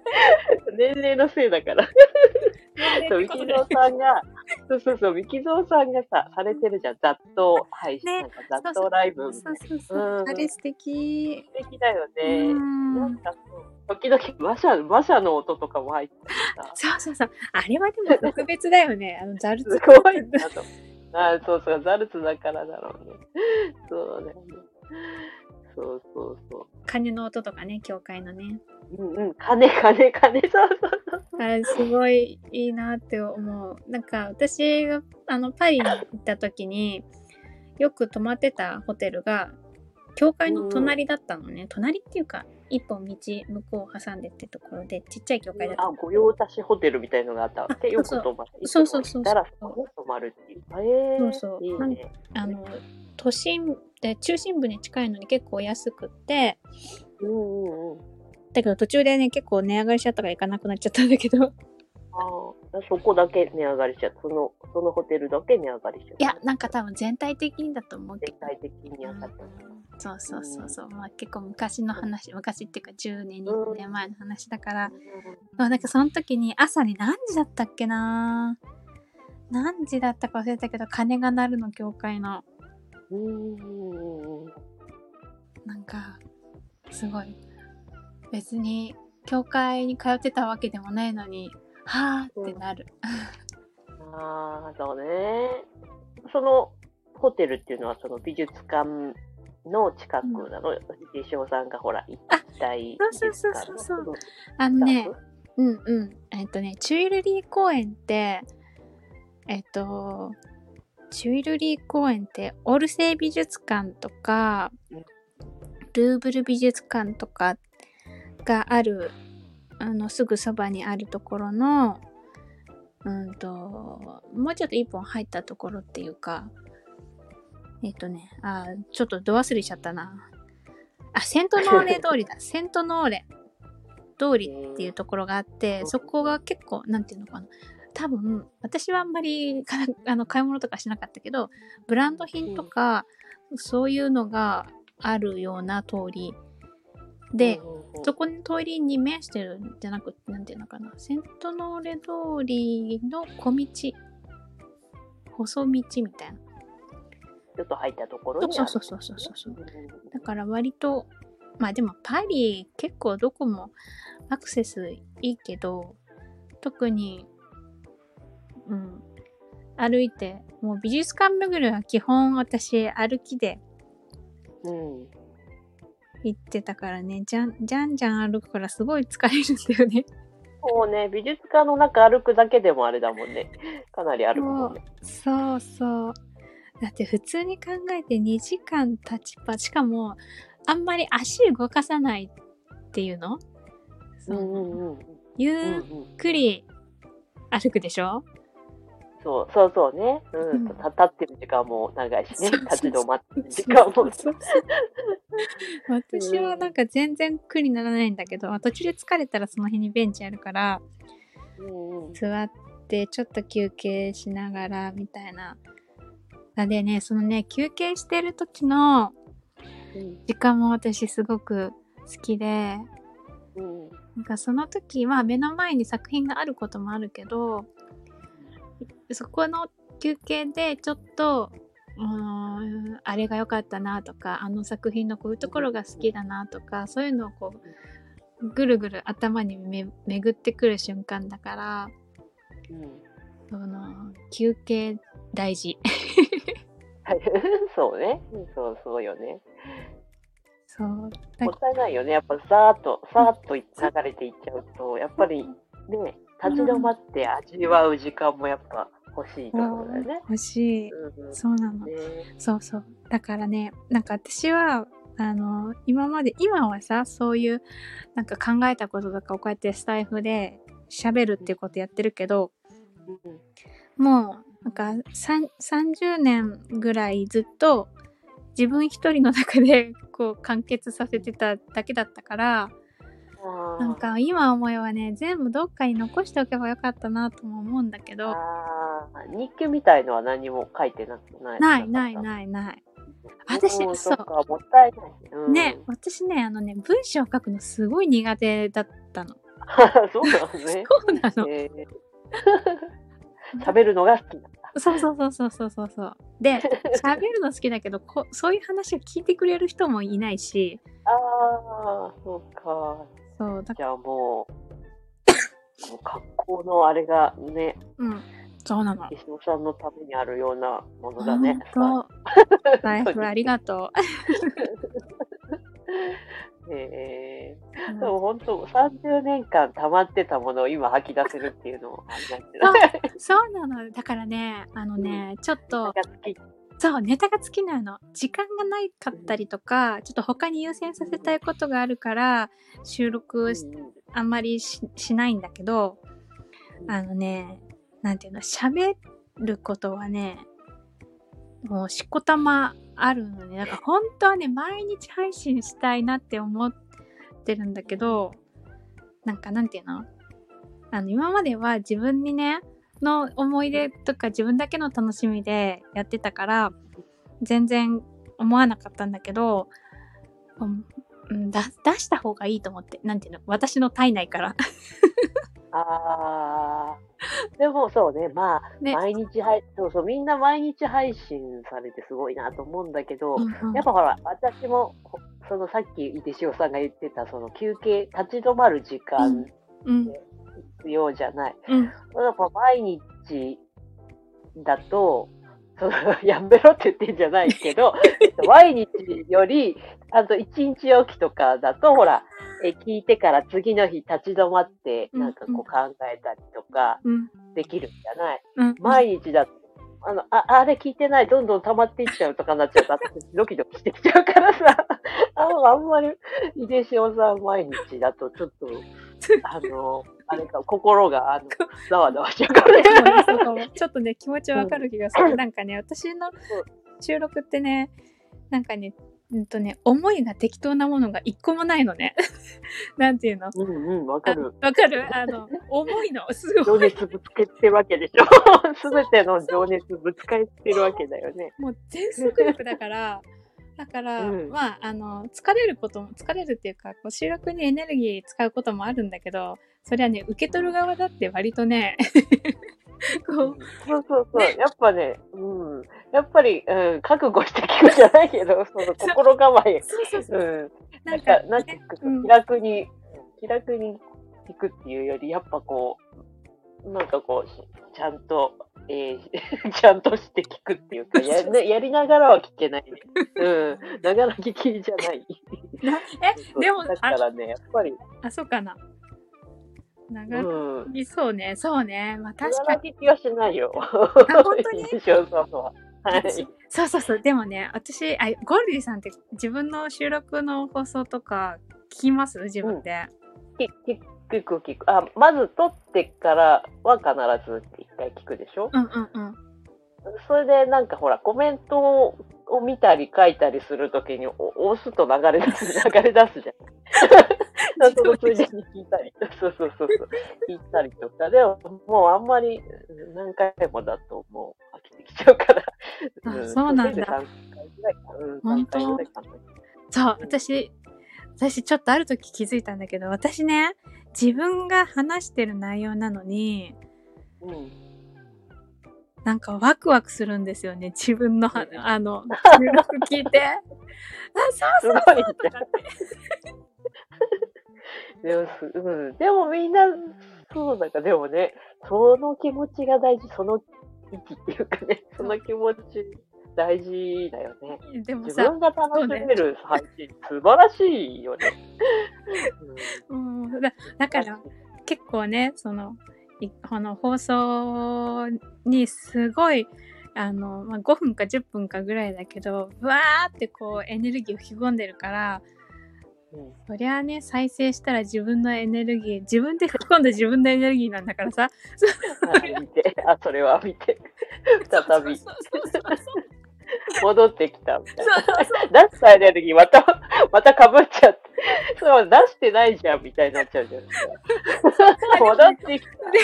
年齢のせいだから。そう、ミキゾーさんが、そうそうそう、ミキゾーさんがさ、されてるじゃん。雑踏配信、ね雑踏ライブそいうな。そうそう。うんあれ素敵。素敵だようね。なんん。かそう、時々馬車、馬車の音とかも入ってさ、そうそうそう。あれはでも特別だよね。あの、ザルツ。すごいなと。あそうそう、ザルツだからだろうね。そうだよね。そうそうそ鐘の音とかね、教会のね。う。うんうん、金、金、金、そうそうそう。あれすごいいいなって思う。なんか私があのパリに行った時によく泊まってたホテルが教会の隣だったのね。隣っていうか一本道向こうを挟んでってところでちっちゃい教会だったあ、御用達ホテルみたいのがあったわけ。あよく泊まる。そうそうそうそう泊まるっていう。えー、そうそういいね。あの都心で中心部に近いのに結構安くってうんうんうん。だけど途中でね結構値上がりしちゃったから行かなくなっちゃったんだけどああ、そこだけ値上がりしちゃった。その、そのホテルだけ値上がりしちゃった。いやなんか多分全体的にだと思うけど。全体的に上がった。そうそうそうそう、まあ結構昔の話昔っていうか10年20年前の話だから、あなんかその時に朝に何時だったっけな？何時だったか忘れたけど鐘が鳴るの教会の。うん。うんうん。なんかすごい。別に教会に通ってたわけでもないのにはーってなる、ああ、そうね。そのホテルっていうのはその美術館の近くなの？藤井翔さんがほら、行きたい美術館の。そうそうそう。そうあのねうんうん。えっとねチュイルリー公園ってえっとチュイルリー公園ってオルセー美術館とかうん。ルーブル美術館とかがあるあのすぐそばにあるところのうんともうちょっと一本入ったところっていうかえっとねあちょっとど忘れしちゃったな。あセントノーレ通りだ。セントノーレ通りっていうところがあってそこが結構なんていうのかな。多分私はあんまりかあの買い物とかしなかったけどブランド品とか、そういうのがあるような通りで、そこの通りに面してるんじゃなくてなんていうのかな。セントノーレ通りの小道細道みたいな。ちょっと入ったところに。そうそうそうそうそうだから割とまあでもパリ結構どこもアクセスいいけど特にうん歩いてもう美術館巡りは基本私歩きで。うん。行ってたからね、じゃんじゃんじゃん歩くからすごい疲れるんだよね。もうね、美術館の中歩くだけでもあれだもんね。かなり歩くもんね。そうそう。だって普通に考えて2時間立ちっぱ、しかもあんまり足動かさないっていうの、そううんうんうん。ゆうんっうん、くり歩くでしょ？そうそうそうね、うん。立ってる時間も長いしね。立ち止まってる時間も。私はなんか全然苦にならないんだけど、途中で疲れたらその辺にベンチあるから、うんうん。座ってちょっと休憩しながらみたいな。でね、そのね、休憩してる時のうん。時間も私すごく好きで、うん。なんかその時は目の前に作品があることもあるけど、そこの休憩でちょっと、うーん、あれが良かったなとか、あの作品のこういうところが好きだなとか、そういうのをこう、ぐるぐる頭にめ巡ってくる瞬間だから、うん。その、休憩大事。は いそうね。そうそうよね。そう。もったいないよね。やっぱさーっとさーっと流れていっちゃうとやっぱりね立ち止まって味わう時間もやっぱ欲しいところだよね。欲しい。うんうんそうなの。ねそうそう。だからね、なんか私は、あの、今まで、今はさ、そういう、なんか考えたこととかをこうやってスタイフで喋るっていうことやってるけど、うんもう、なんか、さん30年ぐらいずっと自分一人の中で、こう、完結させてただけだったから、なんか今思えばね、全部どっかに残しておけばよかったなとも思うんだけど、日記みたいのは何も書いてなくない？ないないい。ないない。私うんそうもったいない。うん、ね、私ね、あのね、文章を書くのすごい苦手だったの。そうなのね。そうなの。えー喋るのが好き。そうそうそうそうそうそうそう。で、喋るの好きだけどこ、そういう話を聞いてくれる人もいないし、ああ、そうか。そう、だじゃあもう、もう格好のあれがね、うん、そうなの。石野さんのためにあるようなものだね。本当、ライフありがとえう。ー、でも本当、30年間溜まってたものを今吐き出せるっていうのもありなんじゃないそうなの。だからね、あのね、ちょっと。そう、ネタが尽きないの。時間がないかったりとか、ちょっと他に優先させたいことがあるから、収録あんまりししないんだけど、あのね、なんていうの、喋ることはね、もうしこたまあるのね。だから本当はね、毎日配信したいなって思ってるんだけど、なんかなんていうの？あの、今までは自分にね、の思い出とか自分だけの楽しみでやってたから、全然思わなかったんだけど、うん出した方がいいと思って、なんていうの？私の体内から。ああ。でもそうね、まあ、ね。毎日配、そうそう、みんな毎日配信されてすごいなと思うんだけど、うんうん。やっぱほら、私も、ほそのさっき、井出潮さんが言ってた、その休憩、立ち止まる時間うん、必要じゃない。うん、やっぱ毎日だと、その やめろって言ってんじゃないけど、毎日より、あと一日おきとかだと、ほら、え聞いてから次の日立ち止まって、うん。なんかこう考えたりとかうん、できるんじゃない、うん。毎日だと、あの、あ、あれ聞いてない、どんどん溜まっていっちゃうとかなっちゃうと、私ドキドキしてきちゃうからさ、ああんまり、井出潮さん毎日だと、ちょっと、あの、あれか、心が、あの、ざわざわしちゃうからね。ねちょっとね、気持ちわかる気がする。なんかね、私の収録ってね、なんかね、うんとね、思いが適当なものが一個もないのね。なんていうの？うんうん、わかる。わかる？あの、重いの。すごい。情熱ぶつけてるわけでしょ。すべての情熱ぶつかってるわけだよね。もう全速力だから、だから、うんまあ、あの、疲れることも、疲れるっていうか、こう収録にエネルギー使うこともあるんだけど、それはね、受け取る側だって割とね、こう、そうそうそう。やっぱね、うん。やっぱり、うん、覚悟して聞くじゃないけど、その心構え。そうそうそうう。ん。ななんんか、か、なんていうか、うん気楽に、気楽に聞くっていうより、やっぱこう、なんかこう、しちゃんと、えー ちゃんとして聞くっていうか、や,、ね、やりながらは聞けないね。うん。ながら聞きじゃない。え、でも、だからね、やっぱり、あ、そうかな。う長ん。いそうね、そうね。まあ確か長に。き気はしないよ。本当に？は。はい。そうそうそう。でもね、私、あゴールディさんって自分の収録の放送とか聞きます？自分で。聞聞聞く聞く。あ、まず撮ってからは必ず一回聞くでしょ？うんうんうん。それでなんかほら、コメントを見たり書いたりするときにお押すと流れ出す、流れ出すじゃん。そのついでに聞いたり、そうそうそうそう、聞いたりとかでも、もうあんまりうん何回もだともう飽きてきちゃうから。あそうなんだ本当？そう、私、私ちょっとある時気づいたんだけど、私ね、自分が話してる内容なのに、うん。なんかワクワクするんですよね。自分のあの、収録聞いて。あ、そうそうそうとかって。でもす、うん。でもみんな、そうだから、でもね、その気持ちが大事、その息っていうかね、その気持ち大事だよね。でもさ、自分が楽しめる配信、素晴らしいよね。うん、だだから、結構ね、その、いこの放送にすごい、あの、まあ、5分か10分かぐらいだけど、わーってこうエネルギーを吹き込んでるから、うんそりゃあね、再生したら自分のエネルギー、自分で吹き込んで自分のエネルギーなんだからさ。あ 見て、あ、それは見て、再び。そうそうそうそう戻ってきたみたいな。出したエネルギーまた、また被っちゃって。そう、出してないじゃんみたいになっちゃうじゃないですか。戻ってきた。で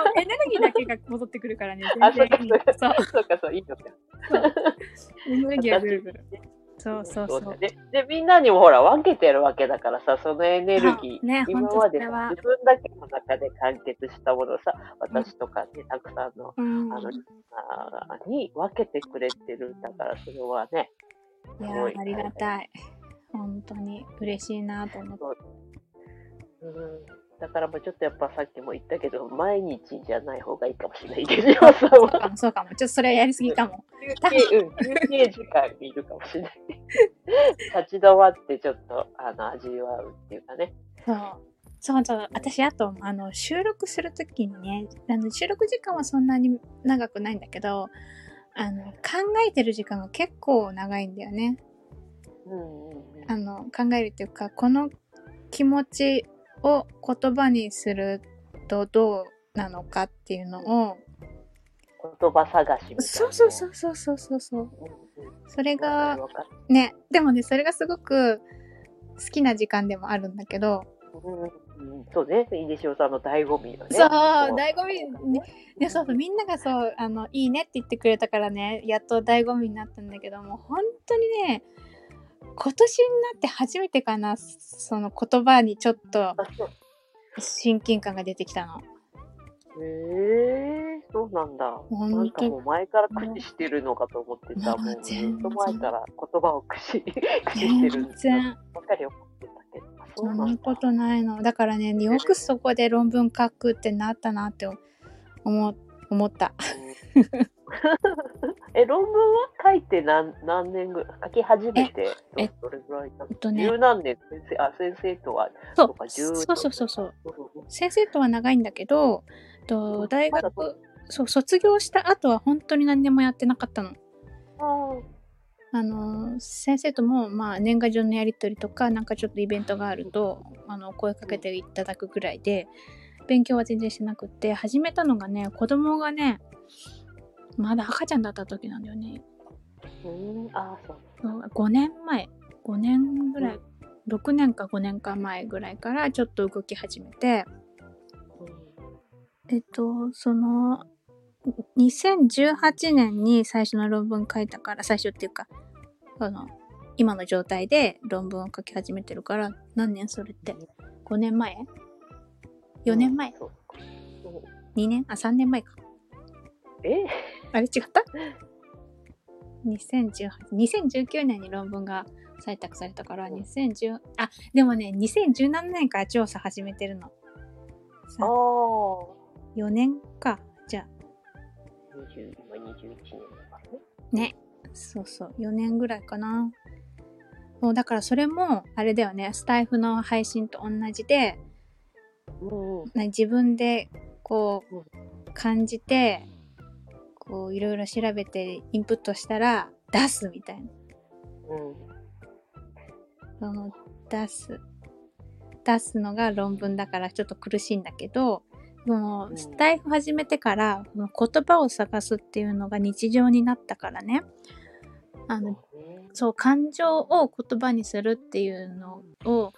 も、エネルギーだけが戻ってくるからね。あ、そうか、そう。そうか、そう、いいのか。エネルギーがぐるぐる。そうそうそう。だねで、みんなにもほら、分けてるわけだからさ、そのエネルギー、ね今まで自分だけの中で完結したものをさ、私とかね、たくさんの、うん。あの、リスナーに分けてくれてるんだから、それはね、いやありがたい。本当に嬉しいなと思って。うん。だからもうちょっとやっぱさっきも言ったけど、毎日じゃない方がいいかもしれない。池島さんそうかは。も、そうかも。ちょっとそれはやりすぎかも。休憩、うん、休憩時間にいるかもしれない。立ち止まってちょっと、あの、味わうっていうかね。そう。そうそう。私、あと、あの、収録するときにね、あの、収録時間はそんなに長くないんだけど、あの、考えてる時間が結構長いんだよね。うんうんうん。あの、考えるっていうか、この気持ちを言葉にするとどうなのかっていうのを、言葉探しみたいな。そうそうそうそうそうそうそう。それがね、でもね、それがすごく好きな時間でもあるんだけど、うん。うん。そうね、井出潮さんの醍醐味よね。そう醍醐味ね。でそうそうみんながそうあのいいねって言ってくれたからねやっと醍醐味になったんだけども本当にね今年になって初めてかなその言葉にちょっと親近感が出てきたの。へえそうなんだ。なんかもう前から駆使してるのかと思ってた。もうずっと前から言葉を駆使 駆使してるんだ。全然。そんなことないの。だからねよくそこで論文書くってなったなって思思った。え、論文は書いて何何年ぐらい書き始めてえどどれぐらいなの？えっとね。十何年？先生、あ、先生とは、そう。そうそうそうそう先生とは長いんだけどと大学そう卒業した後は本当に何でもやってなかったの。ああの先生とも、まあ、年賀状のやり取りとかなんかちょっとイベントがあるとあの声かけていただくぐらいで勉強は全然してなくって始めたのがね子供がねまだ赤ちゃんだった時なんだよね。ん、あー、そう。そう5年前。5年ぐらい。6年か5年か前ぐらいからちょっと動き始めて。えっとその2018年に最初の論文書いたから最初っていうかあの今の状態で論文を書き始めてるから何年それって？5年前？?4 年前。そうう。ん ?2 年？あ3年前か。え？あれ違った？2018 2019年に論文が採択されたから2010あでもね2017年から調査始めてるの。あ。さあ。4年か。じゃあ。20今21年だからね。ね。そうそう。4年ぐらいかな。そうだからそれもあれだよね。スタイフの配信と同じで自分でこうん。う感じてこういろいろ調べてインプットしたら出すみたいな。うん。その出す。出すのが論文だからちょっと苦しいんだけどもうん。うスタイフ始めてからこの言葉を探すっていうのが日常になったからね。あのそう感情を言葉にするっていうのを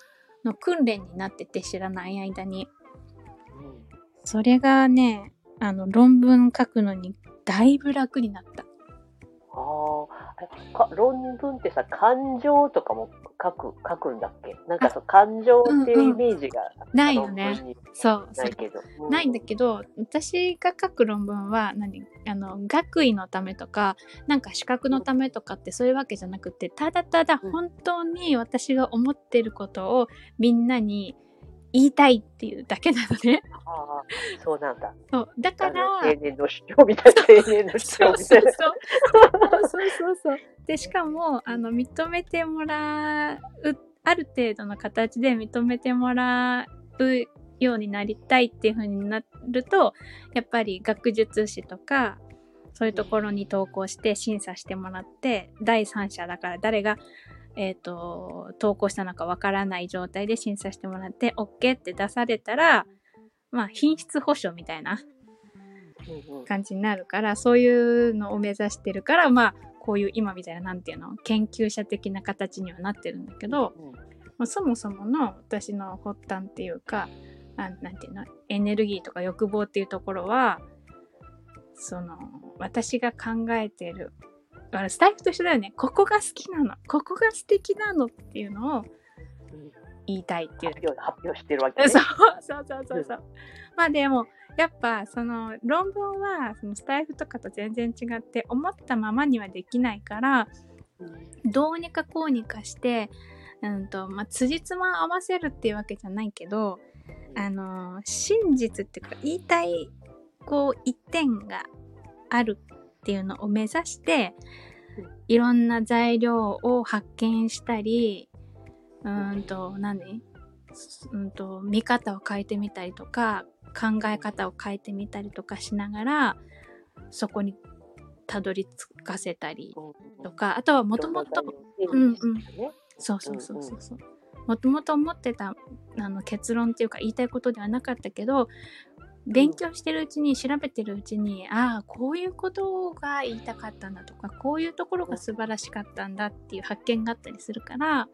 の訓練になってて知らない間に。うん。それがねあの論文書くのにだいぶ楽になった。ああ、論文ってさ、感情とかも書く、書くんだっけ？なんかそう、感情っていうイメージが、ないよね。そうないけど。うないんだけど私が書く論文は何？あの学位のためとかなんか資格のためとかってそういうわけじゃなくてただただうん。本当に私が思ってることをみんなに言いたいっていうだけなのね。ああ、そうなんだ。そうだかあらの青年の主張みたいな、青年の主そう張みたいな。そうそうそうそうそうでしかもあの認めてもらうある程度の形で認めてもらうようになりたいっていう風になるとやっぱり学術誌とかそういうところに投稿して審査してもらって第三者だから誰が、えー、と投稿したのかわからない状態で審査してもらって OK って出されたらまあ品質保証みたいな感じになるからそういうのを目指してるからまあこういう今みたいななんていうの研究者的な形にはなってるんだけど、うん。まあ、そもそもの私の発端っていうかあなんていうのエネルギーとか欲望っていうところはその私が考えてるだからスタイフと一緒だよね。ここが好きなの。ここが素敵なのっていうのをうん言いたいっていう。発表発表してるわけね。そうそうそうそう。そう。まあでもやっぱその論文はそのスタイフとかと全然違って思ったままにはできないからうん。どうにかこうにかして、うんとまあ、辻褄合わせるっていうわけじゃないけどあの真実っていうか言いたいこう一点があるっていうのを目指してうん。いろんな材料を発見したりうーんと何？うんと見方を変えてみたりとか考え方を変えてみたりとかしながらそこにたどり着かせたりとかあとはもともとうんうん。そうそうそうそうそう。もともと思ってたあの結論っていうか言いたいことではなかったけど勉強してるうちに調べてるうちにああこういうことが言いたかったんだとかこういうところが素晴らしかったんだっていう発見があったりするから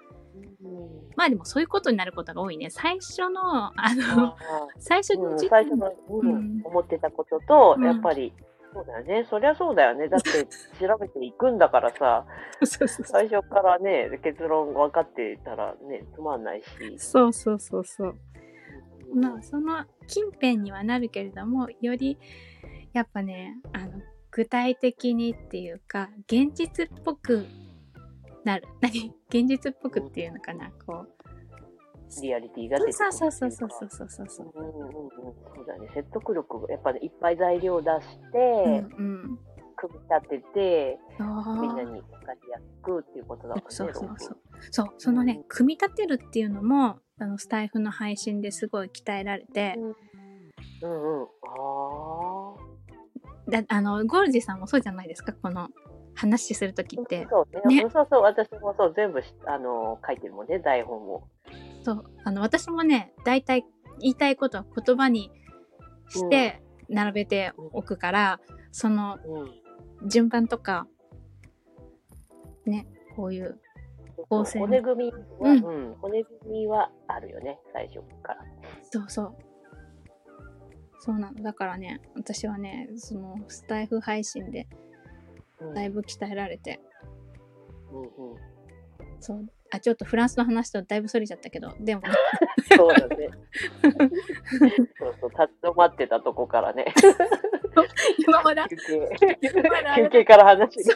まあでもそういうことになることが多いね最初のあの 最初の時点最初の、うんうん思ってたことと、うんやっぱり、そうだよね。そりゃそうだよね。だって、調べていくんだからさ、最初からね、結論分かってたらね、つまんないし。そうそうそうそううんまあその近辺にはなるけれどもよりやっぱねあの具体的にっていうか現実っぽくなる。何？現実っぽくっていうのかな？こう。リアリティが出てくるそうそうそうそうそうそうそう。うんうんうん、そうだね。説得力が、やっぱりいっぱい材料出して、うんうん。組み立てて、みんなに分かりやすくっていうことだもんね。そうそうそう。そうそのね組み立てるっていうのもあのスタイフの配信ですごい鍛えられて、論文うんうん。ああ。だあのゴールジさんもそうじゃないですか？この話する時って。そうね。ね。そうそう、私もそう、全部しあの書いてるもんね、台本を。そう。あの私もね大体言いたいことは言葉にして並べておくから、そのうん。順番とかねこういう構成骨組みは、ううん。ん、骨組みはあるよね、最初から。そうそう。そうなの。だからね私はねそのスタイフ配信でうん。だいぶ鍛えられて。うんうん。そう。あちょっとフランスの話とだいぶそれちゃったけどでも。そうだね。そうそう、立ち止まってたとこからね。今まだ休憩。まだ休憩から話が。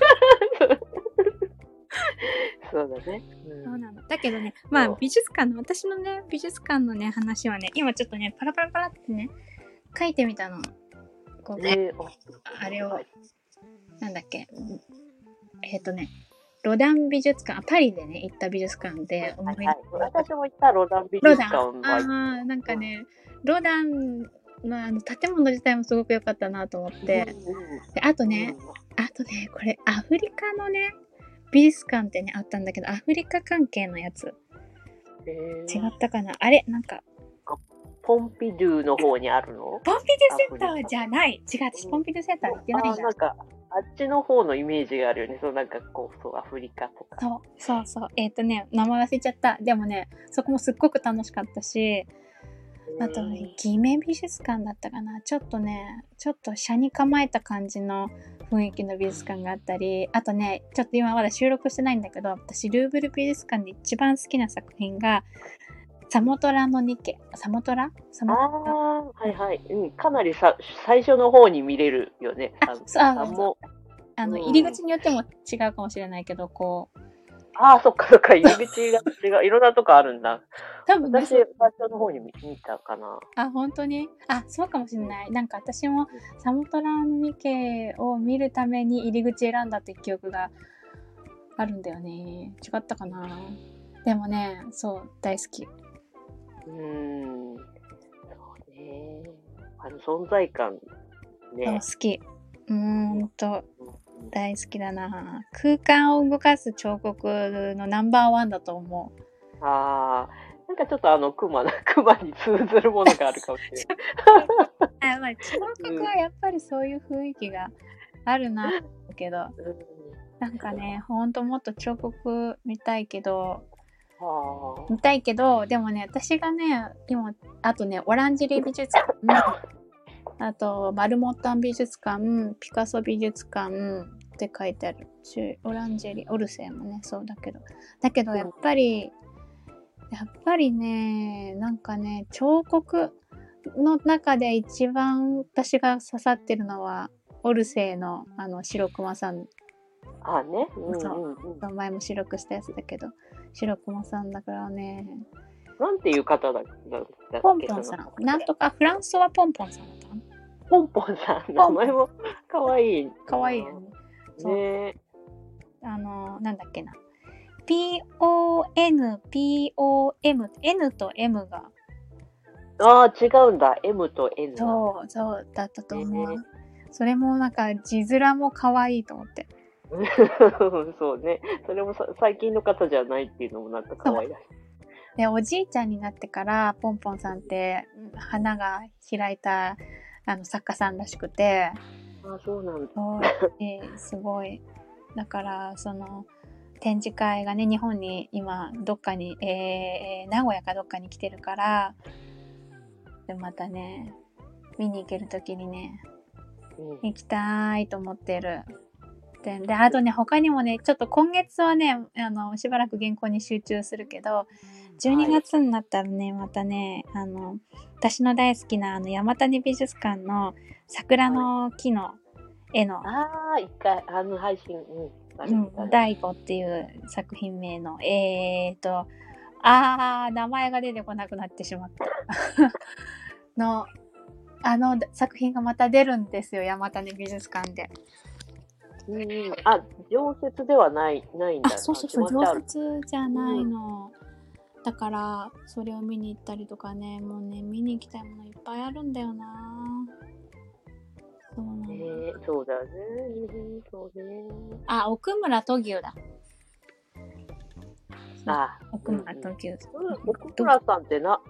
そうだね。うん。そうなの。だけどねまあ美術館の私のね美術館のね話はね今ちょっとねパラパラパラってね書いてみたの。こうねねあれをなんだっけえっ、とねロダン美術館、あパリでね、行った美術館で思い出はいはい、私も行ったロダン美術館ああ、なんかね、ロダンのあの建物自体もすごく良かったなと思って。であとね、あとね、これ、アフリカのね、美術館ってね、あったんだけど、アフリカ関係のやつ。え違ったかな？あれなんか、ポンピドゥの方にあるの？ポンピドゥセンターじゃない。違う、私ポンピドゥセンター行ってないんだあなん。かあっちの方のイメージがあるよねそうなんかこうそうアフリカとかそう、そうそう。えっ、とね、名前忘れちゃった。でもね、そこもすっごく楽しかったし、あと、偽名美術館だったかな。ちょっとね、ちょっと車に構えた感じの雰囲気の美術館があったり、あとね、ちょっと今まだ収録してないんだけど、私、ルーブル美術館で一番好きな作品が、サモトラのニケ。サモトラ？サあモあはいはい、うん、かなりさ最初の方に見れるよね。あそうあの、うん。入り口によっても違うかもしれないけど、こう、ああそっかそっか。入り口が違ういろんなとこあるんだ。多分ね私最初の方に見見たかな。あ、本当に？あ、そうかもしれない。なんか私もサモトランミケを見るために入り口選んだって記憶があるんだよね。違ったかな？でもね、そう、大好き。うーん。そうね。あの存在感ね。好き。うーんと、うん大好きだな。空間を動かす彫刻のナンバーワンだと思う。ああなんかちょっとあの熊な 熊に通ずるものがあるかもしれない。あまあ、彫刻はやっぱりそういう雰囲気があるな、だけど、うん。なんかね、ほんともっと彫刻見たいけど、あ見たいけど、でもね、私がね、今、あとね、オランジェリー美術館、あと、マルモッタン美術館、ピカソ美術館って書いてある。しオランジェリー、オルセーもね、そうだけど。だけど、やっぱり、やっぱりね、なんかね、彫刻の中で一番私が刺さってるのは、オルセーのあの白熊さん。あね、うんそうん。う。ん、前も白くしたやつだけど白熊さんだからね。なんていう方だだだっけポンポンさん。なんとかフランソワポンポンさんポンポンさん、名前もかわいい。かわいいよねねあのなんだっけな PONPOM N と M がああ、違うんだ。M と N。そうそうだったと思う、ねそれもなんか字面も可愛いと思って そうね。それもさ最近の方じゃないっていうのもなんか可愛らしい。でおじいちゃんになってからポンポンさんってうん花が開いたあの作家さんらしくてあそうなんだ。そうですごいだからその展示会がね日本に今どっかに、えー名古屋かどっかに来てるからでまたね見に行ける時にねうん行きたいと思ってる。でであとね他にもねちょっと今月はねあのしばらく原稿に集中するけど12月になったらね、またねあの私の大好きなあの山谷美術館の桜の木の絵のああ、一回、あの配信、うん。大悟っていう作品名の、えーと、あー、名前が出てこなくなってしまった。の、あの作品がまた出るんですよ、山谷美術館で。うんうん。あ、常設ではない、ないんだ。あ、そうそうそう、常設じゃないの。だから、それを見に行ったりとかね、もうね、見に行きたいものいっぱいあるんだよな。そうなの。ねそうだね。うんそうね。あ、奥村斗牛だ。あ、奥村斗牛。うん奥村さんってな、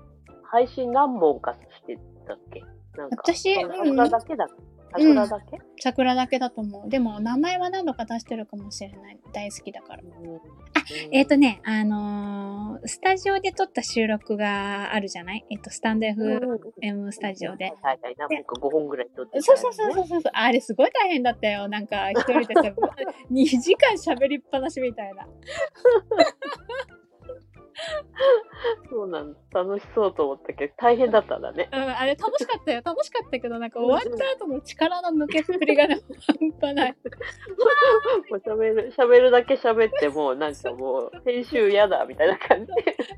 配信何本かしてたっけ？なんか。私うん桜だけだ。桜だけ、桜だけだと思う。でも、名前は何度か出してるかもしれない。大好きだから。うんえっ、とね、あのースタジオで撮った収録があるじゃない？えっ、と、スタンドうん FM スタジオで。はいはい、何本か5本ぐらい撮ってねそうそうそうそう。あれすごい大変だったよ。なんか、一人でさ、2時間喋りっぱなしみたいな。そうなんだ。楽しそうと思ったけど、大変だったんだね。うん、あれ楽しかったよ。楽しかったけど、なんか終わった後の力の抜けっぷりがね、半端ない。もう喋る、喋るだけ喋ってもう、なんかもう、編集嫌だ、みたいな感じ。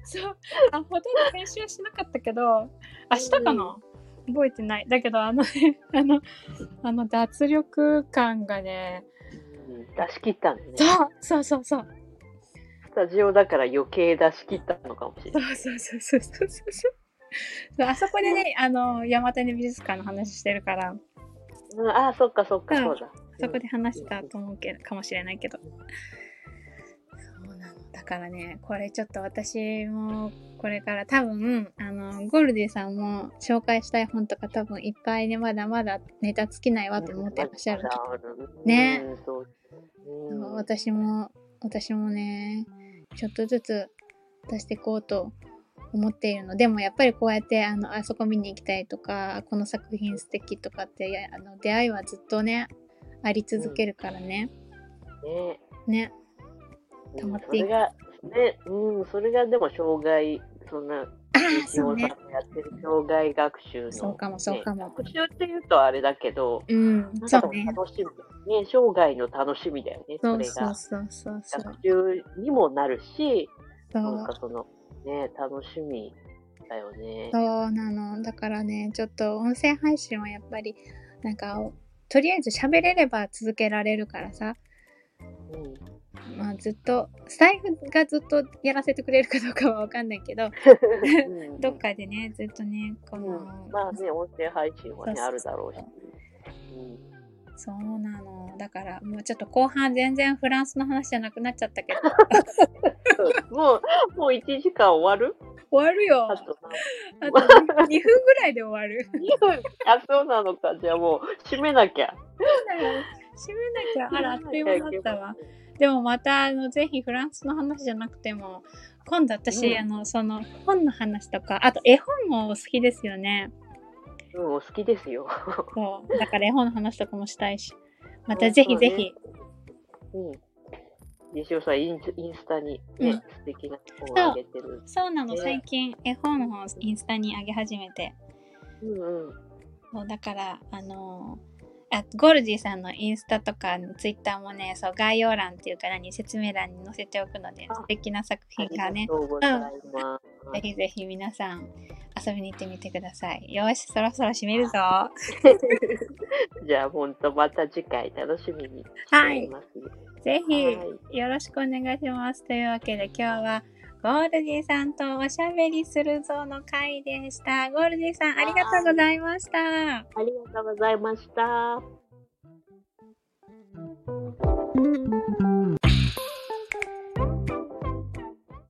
そう。あ、ほとんど編集はしなかったけど、明日かな？覚えてない。だけど、あのね、あの、あの脱力感がね、出し切ったんだね。そうそうそうそう。スタジオだから余計出し切ったのかもしれそない。うそうそうそうそうそうそう。あそこでね、あの、山谷美術館の話してるから、うん、ああ、そっかそっか、うんそうだ。そこで話したと思うけど、かもしれないけど。そうなの。だからね、これちょっと私も、これから多分、あの、ゴールディさんも紹介したい本とか多分いっぱいね、まだまだネタ尽きないわと思ってらっしゃる。ね私も、私もね、ちょっとずつ出していこうと思っているの。でもやっぱりこうやってあのあそこ見に行きたいとかこの作品素敵とかってあの出会いはずっとねあり続けるからね、ねね。うん。溜まっていく。それが、ね、うん、それがでも障害、そんな、そうね。のやってる障害学習の、そうかも。そうかもね学習っていうとあれだけど、うんそうね。楽しみね。生涯の楽しみだよね、そそうれが。そうそうそうそう。学習にもなるし、そなんうかその、ね、楽しみだよね。そうなの。だからねちょっと音声配信はやっぱりなんかとりあえず喋れれば続けられるからさ。うんまあずっとスタイフがずっとやらせてくれるかどうかはわかんないけどうん。どっかでねずっとねこうん。の、まあね、音声配信はね、あるだろうし。そうなの。だからもうちょっと後半全然フランスの話じゃなくなっちゃったけど。うん。もう、もう 1時間終わる？終わるよ。あとあと2分ぐらいで終わる。2分？あ、そうなのか。じゃあもう、閉めなきゃ。閉めなきゃ。あらあっという間だったわでもまたあのぜひフランスの話じゃなくても今度私、うん。あのその本の話とかあと絵本もお好きですよね。うん、お好きですよ。そう。だから絵本の話とかもしたいし。またぜひぜひ、うん。西尾さん、インインスタにね、うん。素敵な本をあげてる。そうなの。ね。最近絵本をインスタに上げ始めて。うんうん。そうだからあのーあゴルジーさんのインスタとかツイッターもねそう概要欄っていうか何説明欄に載せておくのであ素敵な作品がね。とうございます。ぜひぜひ皆さん遊びに行ってみてください。よしそろそろ閉めるぞ。じゃあ、ほんと、また次回楽しみにしています、ね。ぜひはい。よろしくお願いします。というわけで今日はゴールディさんとおしゃべりするぞの回でしたゴールディさんありがとうございましたありがとうございました。